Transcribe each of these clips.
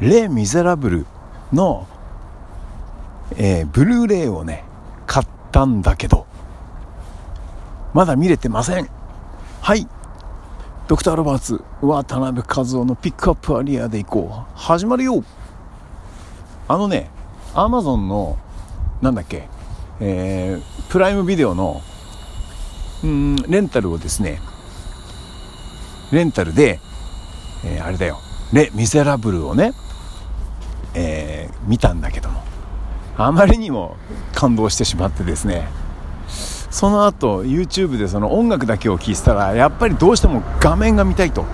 レ・ミゼラブルの、えー、ブルーレイをね、買ったんだけど、まだ見れてません。はい。ドクター・ロバーツ、渡辺和夫のピックアップアリアで行こう。始まるよあのね、アマゾンの、なんだっけ、えー、プライムビデオの、うん、レンタルをですね、レンタルで、えー、あれだよ、レ・ミゼラブルをね、えー、見たんだけども、あまりにも感動してしまってですね、その後 YouTube でその音楽だけを聴いてたらやっぱりどうしても画面が見たいと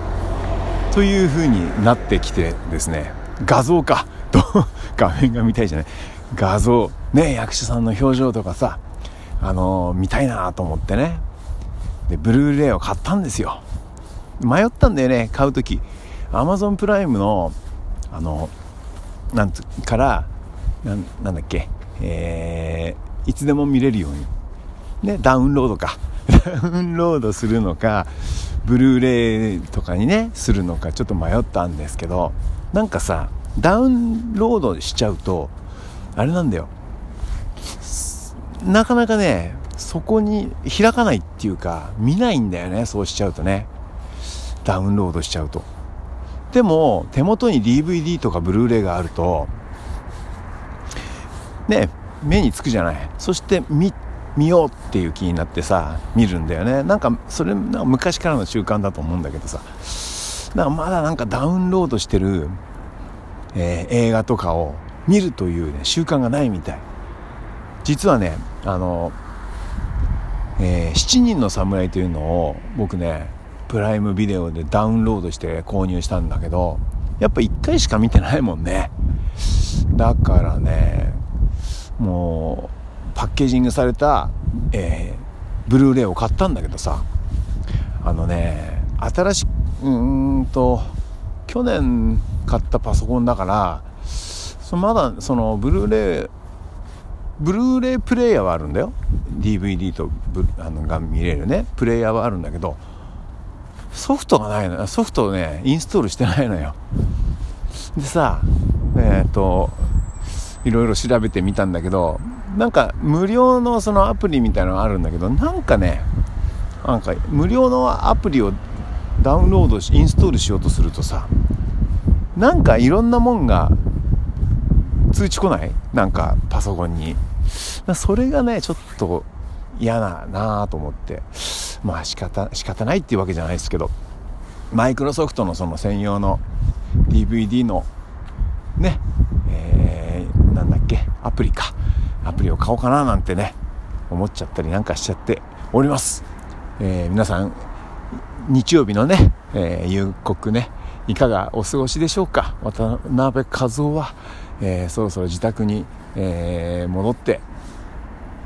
という風になってきてですね画像かと画面が見たいじゃない画像ね役者さんの表情とかさあのー、見たいなと思ってねでブルーレイを買ったんですよ。迷ったんだよね買う時。Amazon プライムのあのなんつからなんだっけえー、いつでも見れるようにね、ダウンロードか。ダウンロードするのか、ブルーレイとかにね、するのかちょっと迷ったんですけど、なんかさ、ダウンロードしちゃうと、あれなんだよ。なかなかね、そこに開かないっていうか、見ないんだよね、そうしちゃうとね。ダウンロードしちゃうと。でも、手元に DVD とかブルーレイがあると、ね、目につくじゃない。そして見見ようっていう気になってさ見るんだよね。なんかそれなんか昔からの習慣だと思うんだけどさ。だかまだなんかダウンロードしてる、えー、映画とかを見るという、ね、習慣がないみたい。実はねあの、えー、7人の侍というのを僕ねプライムビデオでダウンロードして購入したんだけどやっぱ1回しか見てないもんね。だからねもうパッケージングされた、えー、ブルーレイを買ったんだけどさ。あのね新しくうんと去年買ったパソコンだからそまだそのブルーレイブルーレイプレイヤーはあるんだよ。DVD とあのが見れるね。プレイヤーはあるんだけどソフトがないのソフトをねインストールしてないのよ。でさえっ、ー、といろいろ調べてみたんだけどなんか無料のそのアプリみたいなのがあるんだけどなんかねなんか無料のアプリをダウンロードしインストールしようとするとさなんかいろんなもんが通知来ない？なんかパソコンに。それがねちょっと嫌だなと思って。まあ仕方仕方ないっていうわけじゃないですけどマイクロソフトのその専用の DVD のねえー、なんだっけアプリか。アプリを買おうかななんてね思っちゃったりなんかしちゃっております、えー、皆さん日曜日のね、えー、夕刻ねいかがお過ごしでしょうか？渡辺和夫は、えー、そろそろ自宅に、えー、戻って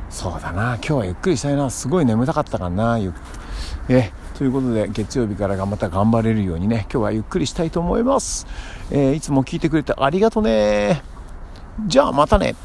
そうだな。今日はゆっくりしたいな。すごい眠たかったかな。ゆえということで月曜日からがまた頑張れるようにね今日はゆっくりしたいと思います、えー、いつも聞いてくれてありがとね。じゃあまたね。